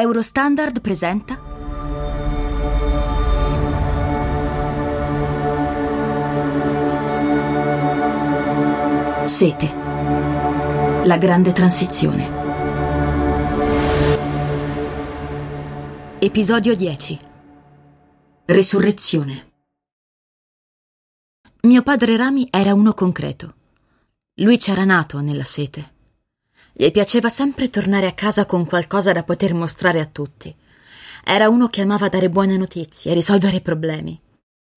Eurostandard presenta Sete. La grande transizione. Episodio 10. Resurrezione. Mio padre Rami era uno concreto. Lui c'era nato nella sete. Gli piaceva sempre tornare a casa con qualcosa da poter mostrare a tutti. Era uno che amava dare buone notizie, risolvere problemi.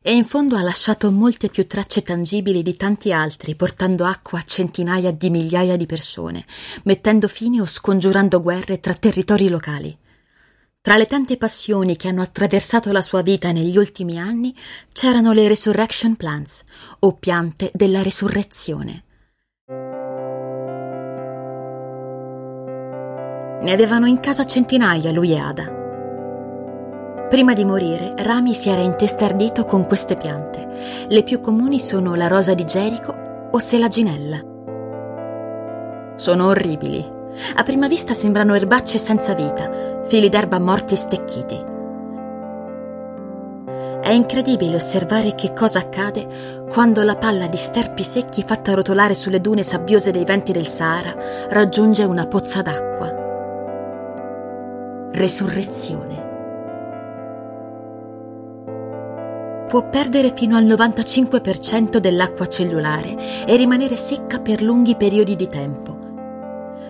E in fondo ha lasciato molte più tracce tangibili di tanti altri, portando acqua a centinaia di migliaia di persone, mettendo fine o scongiurando guerre tra territori locali. Tra le tante passioni che hanno attraversato la sua vita negli ultimi anni c'erano le resurrection plants, o piante della resurrezione. Ne avevano in casa centinaia lui e Ada. Prima di morire, Rami si era intestardito con queste piante. Le più comuni sono la rosa di Gerico o selaginella. Sono orribili. A prima vista sembrano erbacce senza vita, fili d'erba morti stecchiti. È incredibile osservare che cosa accade quando la palla di sterpi secchi fatta rotolare sulle dune sabbiose dei venti del Sahara raggiunge una pozza d'acqua resurrezione. Può perdere fino al 95% dell'acqua cellulare e rimanere secca per lunghi periodi di tempo,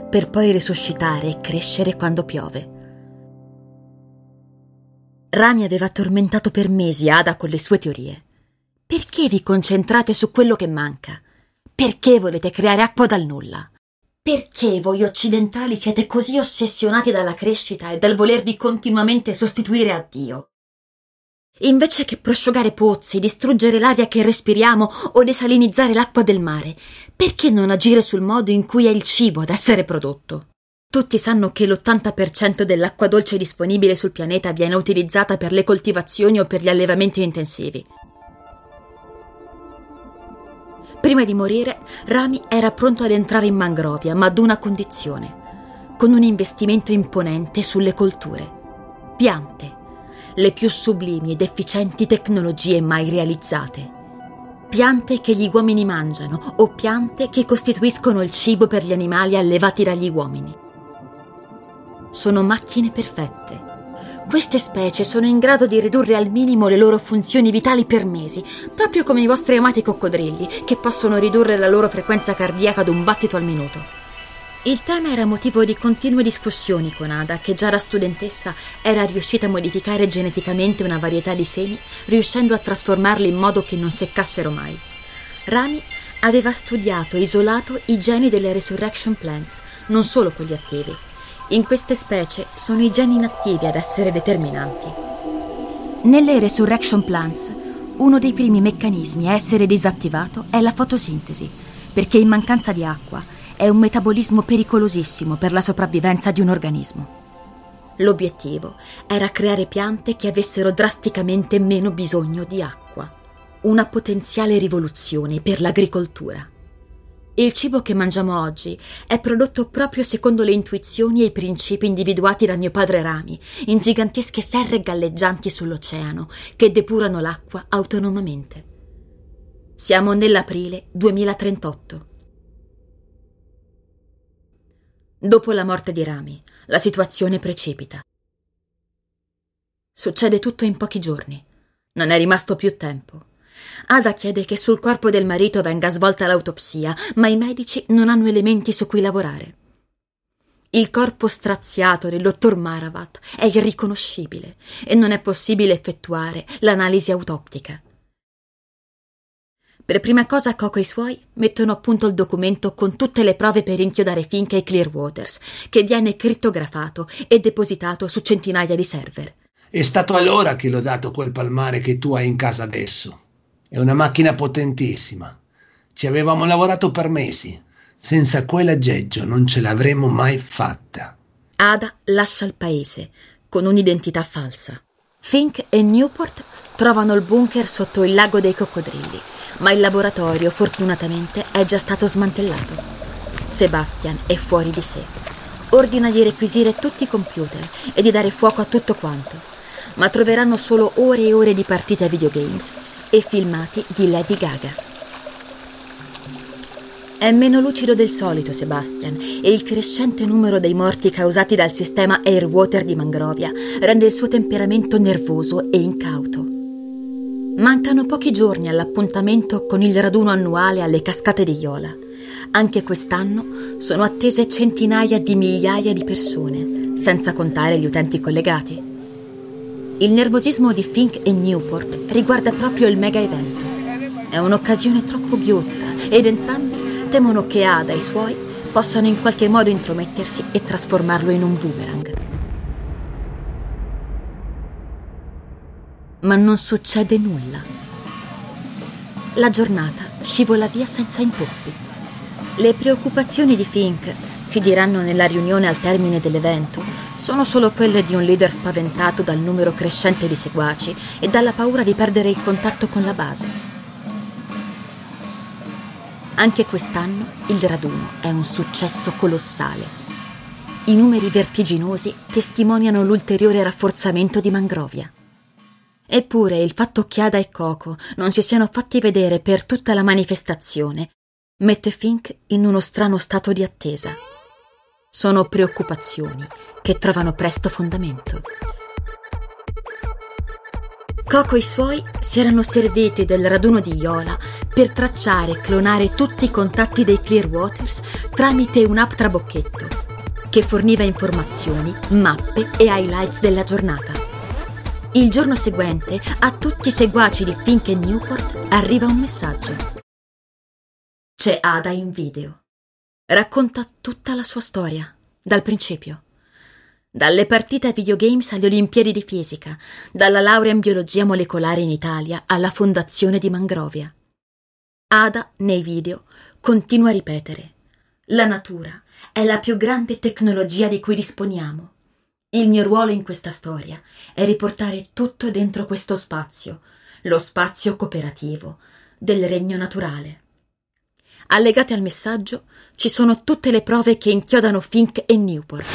per poi risuscitare e crescere quando piove. Rami aveva tormentato per mesi Ada con le sue teorie. Perché vi concentrate su quello che manca? Perché volete creare acqua dal nulla? Perché voi occidentali siete così ossessionati dalla crescita e dal volervi continuamente sostituire a Dio? Invece che prosciugare pozzi, distruggere l'aria che respiriamo o desalinizzare l'acqua del mare, perché non agire sul modo in cui è il cibo ad essere prodotto? Tutti sanno che l'80% dell'acqua dolce disponibile sul pianeta viene utilizzata per le coltivazioni o per gli allevamenti intensivi. Prima di morire, Rami era pronto ad entrare in Mangrovia, ma ad una condizione, con un investimento imponente sulle colture. Piante, le più sublimi ed efficienti tecnologie mai realizzate. Piante che gli uomini mangiano o piante che costituiscono il cibo per gli animali allevati dagli uomini. Sono macchine perfette queste specie sono in grado di ridurre al minimo le loro funzioni vitali per mesi, proprio come i vostri amati coccodrilli, che possono ridurre la loro frequenza cardiaca ad un battito al minuto. Il tema era motivo di continue discussioni con Ada, che già da studentessa era riuscita a modificare geneticamente una varietà di semi, riuscendo a trasformarli in modo che non seccassero mai. Rami aveva studiato e isolato i geni delle resurrection plants, non solo quelli attivi, in queste specie sono i geni inattivi ad essere determinanti. Nelle resurrection plants, uno dei primi meccanismi a essere disattivato è la fotosintesi, perché in mancanza di acqua è un metabolismo pericolosissimo per la sopravvivenza di un organismo. L'obiettivo era creare piante che avessero drasticamente meno bisogno di acqua, una potenziale rivoluzione per l'agricoltura. Il cibo che mangiamo oggi è prodotto proprio secondo le intuizioni e i principi individuati da mio padre Rami, in gigantesche serre galleggianti sull'oceano che depurano l'acqua autonomamente. Siamo nell'aprile 2038. Dopo la morte di Rami, la situazione precipita. Succede tutto in pochi giorni. Non è rimasto più tempo. Ada chiede che sul corpo del marito venga svolta l'autopsia, ma i medici non hanno elementi su cui lavorare. Il corpo straziato del dottor Maravat è irriconoscibile e non è possibile effettuare l'analisi autoptica. Per prima cosa Coco e i suoi mettono a punto il documento con tutte le prove per inchiodare Fink e Clearwaters, che viene crittografato e depositato su centinaia di server. È stato allora che l'ho dato quel palmare che tu hai in casa adesso. È una macchina potentissima. Ci avevamo lavorato per mesi. Senza quell'aggeggio non ce l'avremmo mai fatta. Ada lascia il paese con un'identità falsa. Fink e Newport trovano il bunker sotto il lago dei coccodrilli, ma il laboratorio fortunatamente è già stato smantellato. Sebastian è fuori di sé. ordina di requisire tutti i computer e di dare fuoco a tutto quanto, ma troveranno solo ore e ore di partite a videogames e filmati di Lady Gaga. È meno lucido del solito Sebastian e il crescente numero dei morti causati dal sistema Airwater di Mangrovia rende il suo temperamento nervoso e incauto. Mancano pochi giorni all'appuntamento con il raduno annuale alle cascate di Iola. Anche quest'anno sono attese centinaia di migliaia di persone, senza contare gli utenti collegati. Il nervosismo di Fink e Newport riguarda proprio il mega evento. È un'occasione troppo ghiotta ed entrambi temono che Ada e i suoi possano in qualche modo intromettersi e trasformarlo in un boomerang. Ma non succede nulla. La giornata scivola via senza intoppi. Le preoccupazioni di Fink, si diranno nella riunione al termine dell'evento, sono solo quelle di un leader spaventato dal numero crescente di seguaci e dalla paura di perdere il contatto con la base. Anche quest'anno il raduno è un successo colossale. I numeri vertiginosi testimoniano l'ulteriore rafforzamento di Mangrovia. Eppure il fatto che Ada e Coco non si siano fatti vedere per tutta la manifestazione mette Fink in uno strano stato di attesa. Sono preoccupazioni che trovano presto fondamento. Coco e i suoi si erano serviti del raduno di Iola per tracciare e clonare tutti i contatti dei Clearwaters tramite un'app trabocchetto che forniva informazioni, mappe e highlights della giornata. Il giorno seguente a tutti i seguaci di Fink e Newport arriva un messaggio. C'è Ada in video. Racconta tutta la sua storia, dal principio. Dalle partite a videogames alle Olimpiadi di fisica, dalla laurea in biologia molecolare in Italia alla fondazione di Mangrovia. Ada, nei video, continua a ripetere: La natura è la più grande tecnologia di cui disponiamo. Il mio ruolo in questa storia è riportare tutto dentro questo spazio, lo spazio cooperativo del regno naturale. Allegate al messaggio ci sono tutte le prove che inchiodano Fink e Newport.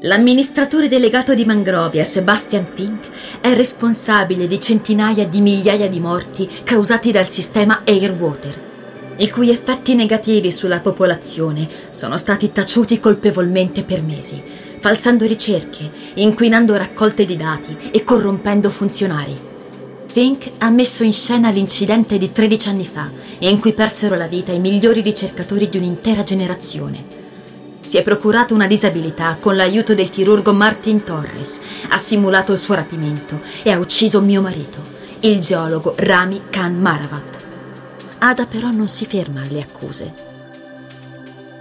L'amministratore delegato di Mangrovia, Sebastian Fink, è responsabile di centinaia di migliaia di morti causati dal sistema Airwater, i cui effetti negativi sulla popolazione sono stati taciuti colpevolmente per mesi, falsando ricerche, inquinando raccolte di dati e corrompendo funzionari. Fink ha messo in scena l'incidente di 13 anni fa, in cui persero la vita i migliori ricercatori di un'intera generazione. Si è procurato una disabilità con l'aiuto del chirurgo Martin Torres, ha simulato il suo rapimento e ha ucciso mio marito, il geologo Rami Khan Maravat. Ada però non si ferma alle accuse.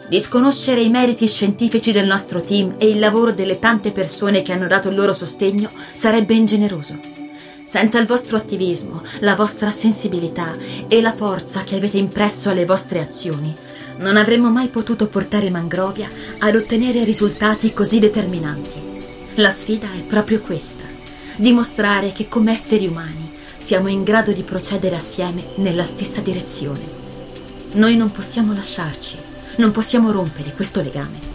Disconoscere i meriti scientifici del nostro team e il lavoro delle tante persone che hanno dato il loro sostegno sarebbe ingeneroso. Senza il vostro attivismo, la vostra sensibilità e la forza che avete impresso alle vostre azioni, non avremmo mai potuto portare Mangrovia ad ottenere risultati così determinanti. La sfida è proprio questa, dimostrare che come esseri umani siamo in grado di procedere assieme nella stessa direzione. Noi non possiamo lasciarci, non possiamo rompere questo legame.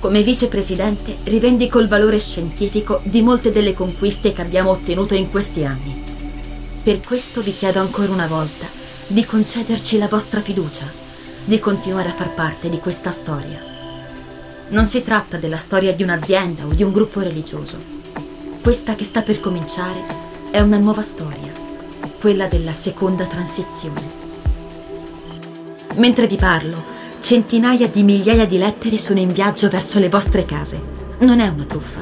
Come vicepresidente rivendico il valore scientifico di molte delle conquiste che abbiamo ottenuto in questi anni. Per questo vi chiedo ancora una volta di concederci la vostra fiducia di continuare a far parte di questa storia. Non si tratta della storia di un'azienda o di un gruppo religioso. Questa che sta per cominciare è una nuova storia, quella della seconda transizione. Mentre vi parlo, centinaia di migliaia di lettere sono in viaggio verso le vostre case. Non è una truffa.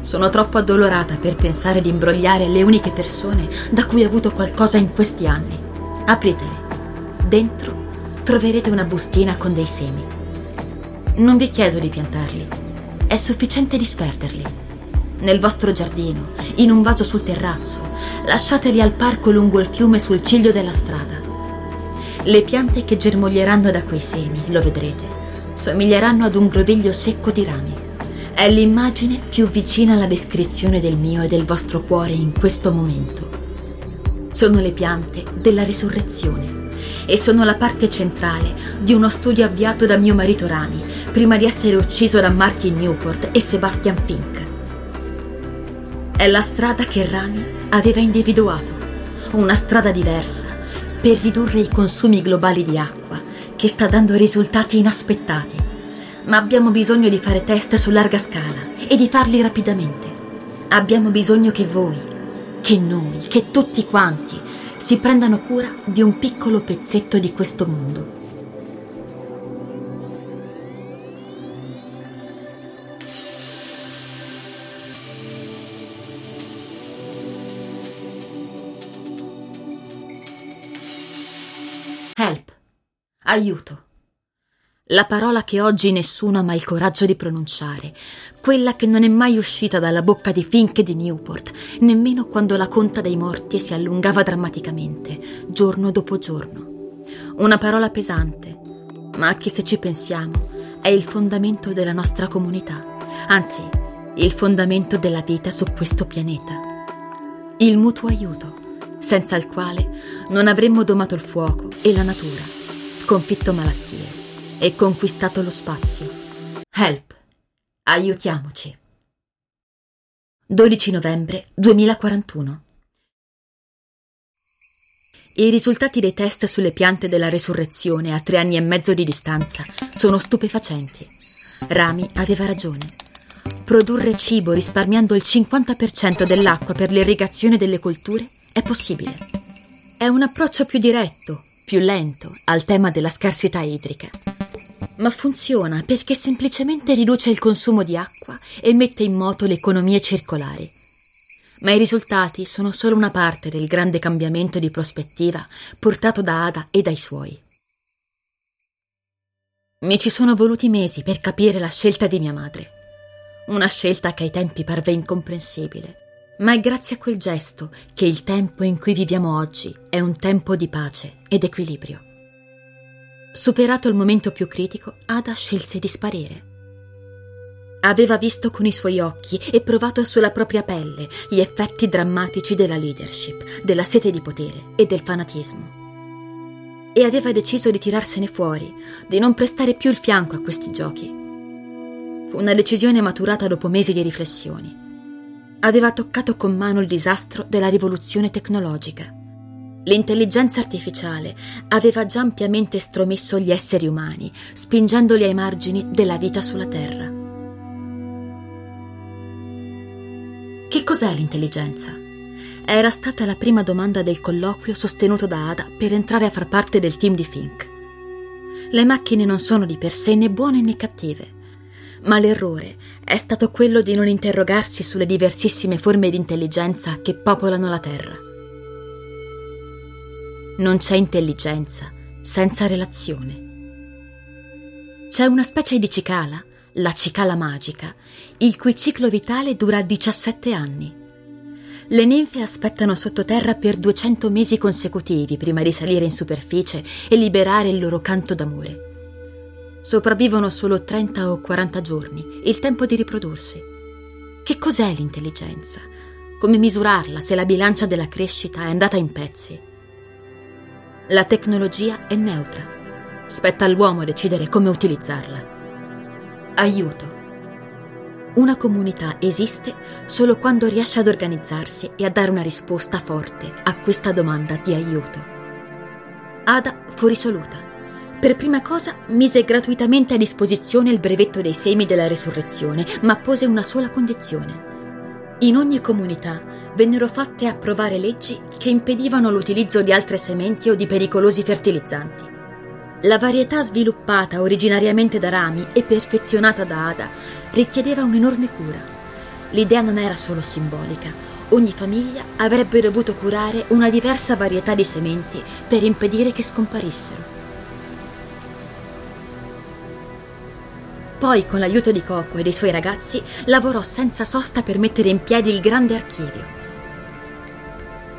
Sono troppo addolorata per pensare di imbrogliare le uniche persone da cui ho avuto qualcosa in questi anni. Apritele. Dentro troverete una bustina con dei semi. Non vi chiedo di piantarli, è sufficiente disperderli. Nel vostro giardino, in un vaso sul terrazzo, lasciateli al parco lungo il fiume sul ciglio della strada. Le piante che germoglieranno da quei semi, lo vedrete, somiglieranno ad un groviglio secco di rami. È l'immagine più vicina alla descrizione del mio e del vostro cuore in questo momento. Sono le piante della risurrezione e sono la parte centrale di uno studio avviato da mio marito Rami prima di essere ucciso da Martin Newport e Sebastian Fink. È la strada che Rami aveva individuato, una strada diversa per ridurre i consumi globali di acqua che sta dando risultati inaspettati. Ma abbiamo bisogno di fare test su larga scala e di farli rapidamente. Abbiamo bisogno che voi, che noi, che tutti quanti si prendano cura di un piccolo pezzetto di questo mondo. Aiuto. La parola che oggi nessuno ha mai il coraggio di pronunciare, quella che non è mai uscita dalla bocca di Fink e di Newport, nemmeno quando la conta dei morti si allungava drammaticamente, giorno dopo giorno. Una parola pesante, ma che se ci pensiamo è il fondamento della nostra comunità, anzi, il fondamento della vita su questo pianeta. Il mutuo aiuto, senza il quale non avremmo domato il fuoco e la natura, sconfitto malattie e conquistato lo spazio. Help! Aiutiamoci. 12 novembre 2041 I risultati dei test sulle piante della resurrezione a tre anni e mezzo di distanza sono stupefacenti. Rami aveva ragione. Produrre cibo risparmiando il 50% dell'acqua per l'irrigazione delle colture è possibile. È un approccio più diretto, più lento al tema della scarsità idrica ma funziona perché semplicemente riduce il consumo di acqua e mette in moto le economie circolari. Ma i risultati sono solo una parte del grande cambiamento di prospettiva portato da Ada e dai suoi. Mi ci sono voluti mesi per capire la scelta di mia madre. Una scelta che ai tempi parve incomprensibile, ma è grazie a quel gesto che il tempo in cui viviamo oggi è un tempo di pace ed equilibrio. Superato il momento più critico, Ada scelse di sparire. Aveva visto con i suoi occhi e provato sulla propria pelle gli effetti drammatici della leadership, della sete di potere e del fanatismo. E aveva deciso di tirarsene fuori, di non prestare più il fianco a questi giochi. Fu una decisione maturata dopo mesi di riflessioni. Aveva toccato con mano il disastro della rivoluzione tecnologica L'intelligenza artificiale aveva già ampiamente stromesso gli esseri umani, spingendoli ai margini della vita sulla Terra. Che cos'è l'intelligenza? Era stata la prima domanda del colloquio sostenuto da Ada per entrare a far parte del team di Fink. Le macchine non sono di per sé né buone né cattive, ma l'errore è stato quello di non interrogarsi sulle diversissime forme di intelligenza che popolano la Terra. Non c'è intelligenza senza relazione. C'è una specie di cicala, la cicala magica, il cui ciclo vitale dura 17 anni. Le ninfe aspettano sottoterra per 200 mesi consecutivi prima di salire in superficie e liberare il loro canto d'amore. Sopravvivono solo 30 o 40 giorni, il tempo di riprodursi. Che cos'è l'intelligenza? Come misurarla se la bilancia della crescita è andata in pezzi? La tecnologia è neutra. Spetta all'uomo decidere come utilizzarla. Aiuto. Una comunità esiste solo quando riesce ad organizzarsi e a dare una risposta forte a questa domanda di aiuto. Ada fu risoluta. Per prima cosa mise gratuitamente a disposizione il brevetto dei semi della resurrezione, ma pose una sola condizione in ogni comunità vennero fatte approvare leggi che impedivano l'utilizzo di altre sementi o di pericolosi fertilizzanti. La varietà sviluppata originariamente da Rami e perfezionata da Ada richiedeva un'enorme cura. L'idea non era solo simbolica, ogni famiglia avrebbe dovuto curare una diversa varietà di sementi per impedire che scomparissero. Poi, con l'aiuto di Coco e dei suoi ragazzi, lavorò senza sosta per mettere in piedi il grande archivio.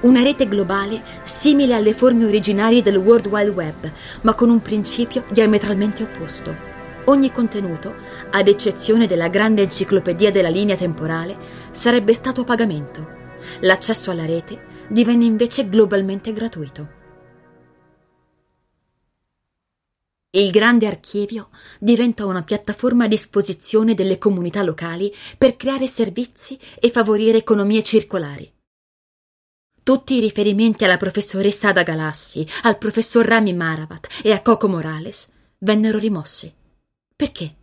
Una rete globale simile alle forme originarie del World Wide Web, ma con un principio diametralmente opposto. Ogni contenuto, ad eccezione della grande enciclopedia della linea temporale, sarebbe stato a pagamento. L'accesso alla rete divenne invece globalmente gratuito. Il grande archivio diventa una piattaforma a disposizione delle comunità locali per creare servizi e favorire economie circolari. Tutti i riferimenti alla professoressa Ada Galassi, al professor Rami Maravat e a Coco Morales vennero rimossi. Perché?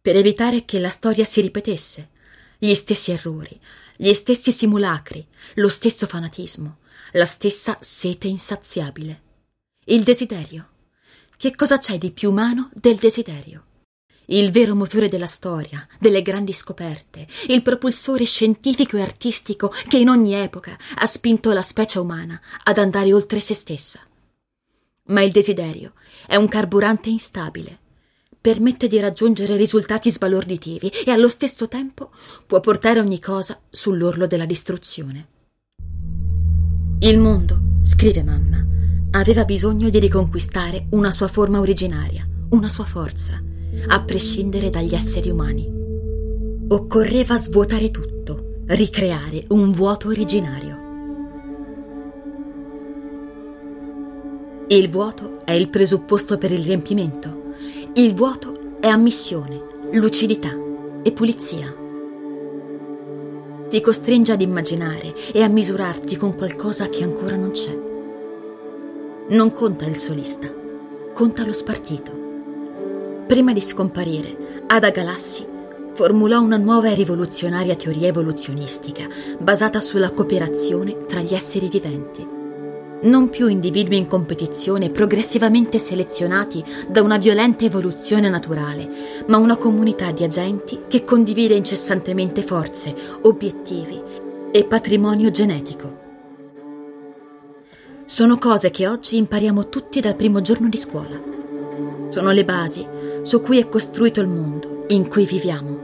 Per evitare che la storia si ripetesse, gli stessi errori, gli stessi simulacri, lo stesso fanatismo, la stessa sete insaziabile. Il desiderio. Che cosa c'è di più umano del desiderio? Il vero motore della storia, delle grandi scoperte, il propulsore scientifico e artistico che in ogni epoca ha spinto la specie umana ad andare oltre se stessa. Ma il desiderio è un carburante instabile. Permette di raggiungere risultati sbalorditivi e allo stesso tempo può portare ogni cosa sull'orlo della distruzione. Il mondo, scrive mamma, Aveva bisogno di riconquistare una sua forma originaria, una sua forza, a prescindere dagli esseri umani. Occorreva svuotare tutto, ricreare un vuoto originario. Il vuoto è il presupposto per il riempimento. Il vuoto è ammissione, lucidità e pulizia. Ti costringe ad immaginare e a misurarti con qualcosa che ancora non c'è. Non conta il solista, conta lo spartito. Prima di scomparire, Ada Galassi formulò una nuova e rivoluzionaria teoria evoluzionistica basata sulla cooperazione tra gli esseri viventi. Non più individui in competizione progressivamente selezionati da una violenta evoluzione naturale, ma una comunità di agenti che condivide incessantemente forze, obiettivi e patrimonio genetico. Sono cose che oggi impariamo tutti dal primo giorno di scuola. Sono le basi su cui è costruito il mondo in cui viviamo.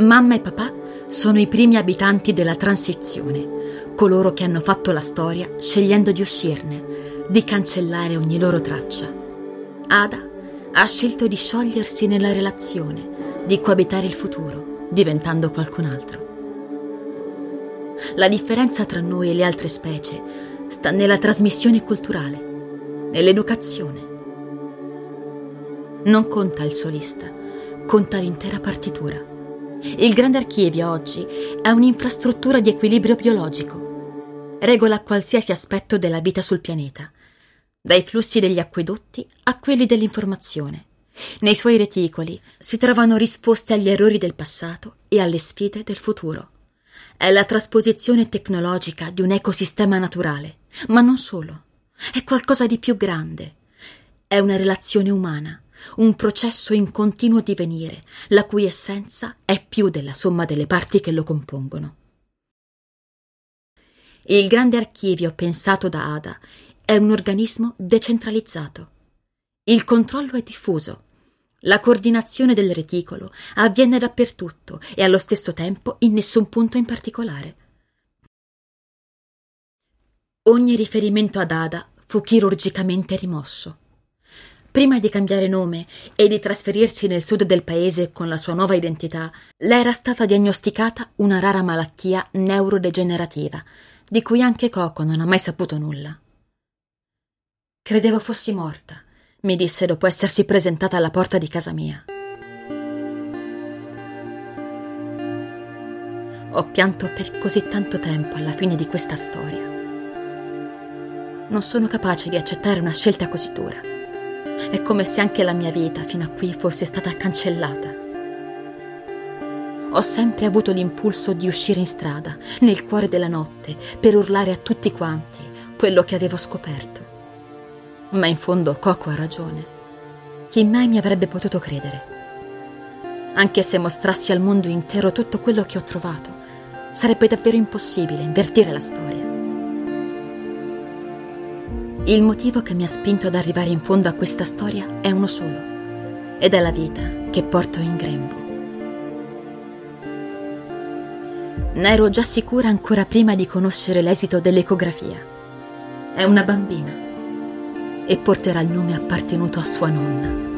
Mamma e papà sono i primi abitanti della transizione, coloro che hanno fatto la storia scegliendo di uscirne, di cancellare ogni loro traccia. Ada ha scelto di sciogliersi nella relazione, di coabitare il futuro, diventando qualcun altro. La differenza tra noi e le altre specie sta nella trasmissione culturale, nell'educazione. Non conta il solista, conta l'intera partitura. Il grande archivio oggi è un'infrastruttura di equilibrio biologico. Regola qualsiasi aspetto della vita sul pianeta, dai flussi degli acquedotti a quelli dell'informazione. Nei suoi reticoli si trovano risposte agli errori del passato e alle sfide del futuro. È la trasposizione tecnologica di un ecosistema naturale, ma non solo. È qualcosa di più grande. È una relazione umana, un processo in continuo divenire, la cui essenza è più della somma delle parti che lo compongono. Il grande archivio pensato da Ada è un organismo decentralizzato. Il controllo è diffuso, la coordinazione del reticolo avviene dappertutto e allo stesso tempo in nessun punto in particolare. Ogni riferimento ad Ada fu chirurgicamente rimosso. Prima di cambiare nome e di trasferirsi nel sud del paese con la sua nuova identità, le era stata diagnosticata una rara malattia neurodegenerativa, di cui anche Coco non ha mai saputo nulla. Credevo fossi morta mi disse dopo essersi presentata alla porta di casa mia. Ho pianto per così tanto tempo alla fine di questa storia. Non sono capace di accettare una scelta così dura. È come se anche la mia vita fino a qui fosse stata cancellata. Ho sempre avuto l'impulso di uscire in strada, nel cuore della notte, per urlare a tutti quanti quello che avevo scoperto. Ma in fondo Coco ha ragione. Chi mai mi avrebbe potuto credere? Anche se mostrassi al mondo intero tutto quello che ho trovato, sarebbe davvero impossibile invertire la storia. Il motivo che mi ha spinto ad arrivare in fondo a questa storia è uno solo, ed è la vita che porto in grembo. Ne ero già sicura ancora prima di conoscere l'esito dell'ecografia. È una bambina e porterà il nome appartenuto a sua nonna.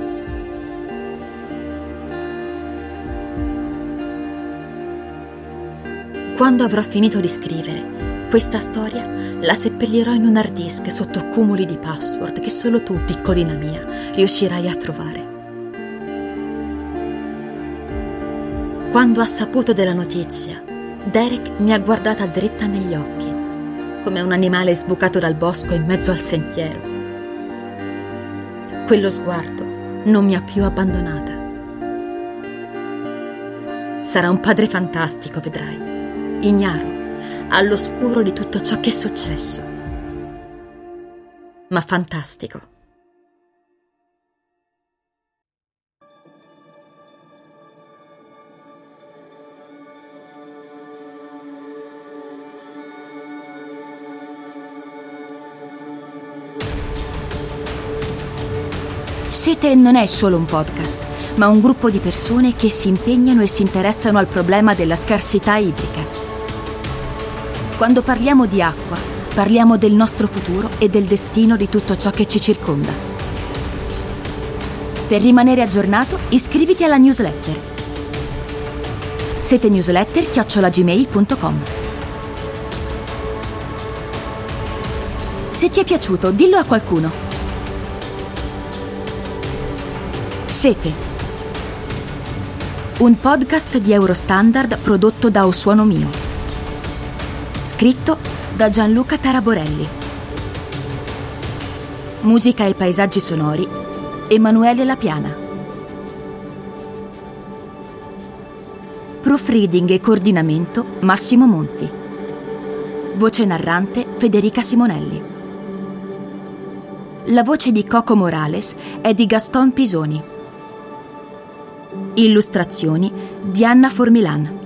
Quando avrò finito di scrivere, Questa storia la seppellirò in un hard disk sotto cumuli di password che solo tu, piccolina mia, riuscirai a trovare. Quando ha saputo della notizia, Derek mi ha guardata dritta negli occhi, come un animale sbucato dal bosco in mezzo al sentiero. Quello sguardo non mi ha più abbandonata. Sarà un padre fantastico, vedrai, ignaro, all'oscuro di tutto ciò che è successo. Ma fantastico. Sete non è solo un podcast, ma un gruppo di persone che si impegnano e si interessano al problema della scarsità idrica. Quando parliamo di acqua, parliamo del nostro futuro e del destino di tutto ciò che ci circonda. Per rimanere aggiornato, iscriviti alla newsletter. Sete newsletter chiocciolagmail.com Se ti è piaciuto, dillo a qualcuno. Sete. Un podcast di Eurostandard prodotto da Osuono Mio. Scritto da Gianluca Taraborelli. Musica e paesaggi sonori Emanuele Lapiana. Proofreading e coordinamento Massimo Monti. Voce narrante Federica Simonelli. La voce di Coco Morales è di Gaston Pisoni. Illustrazioni di Anna Formilan.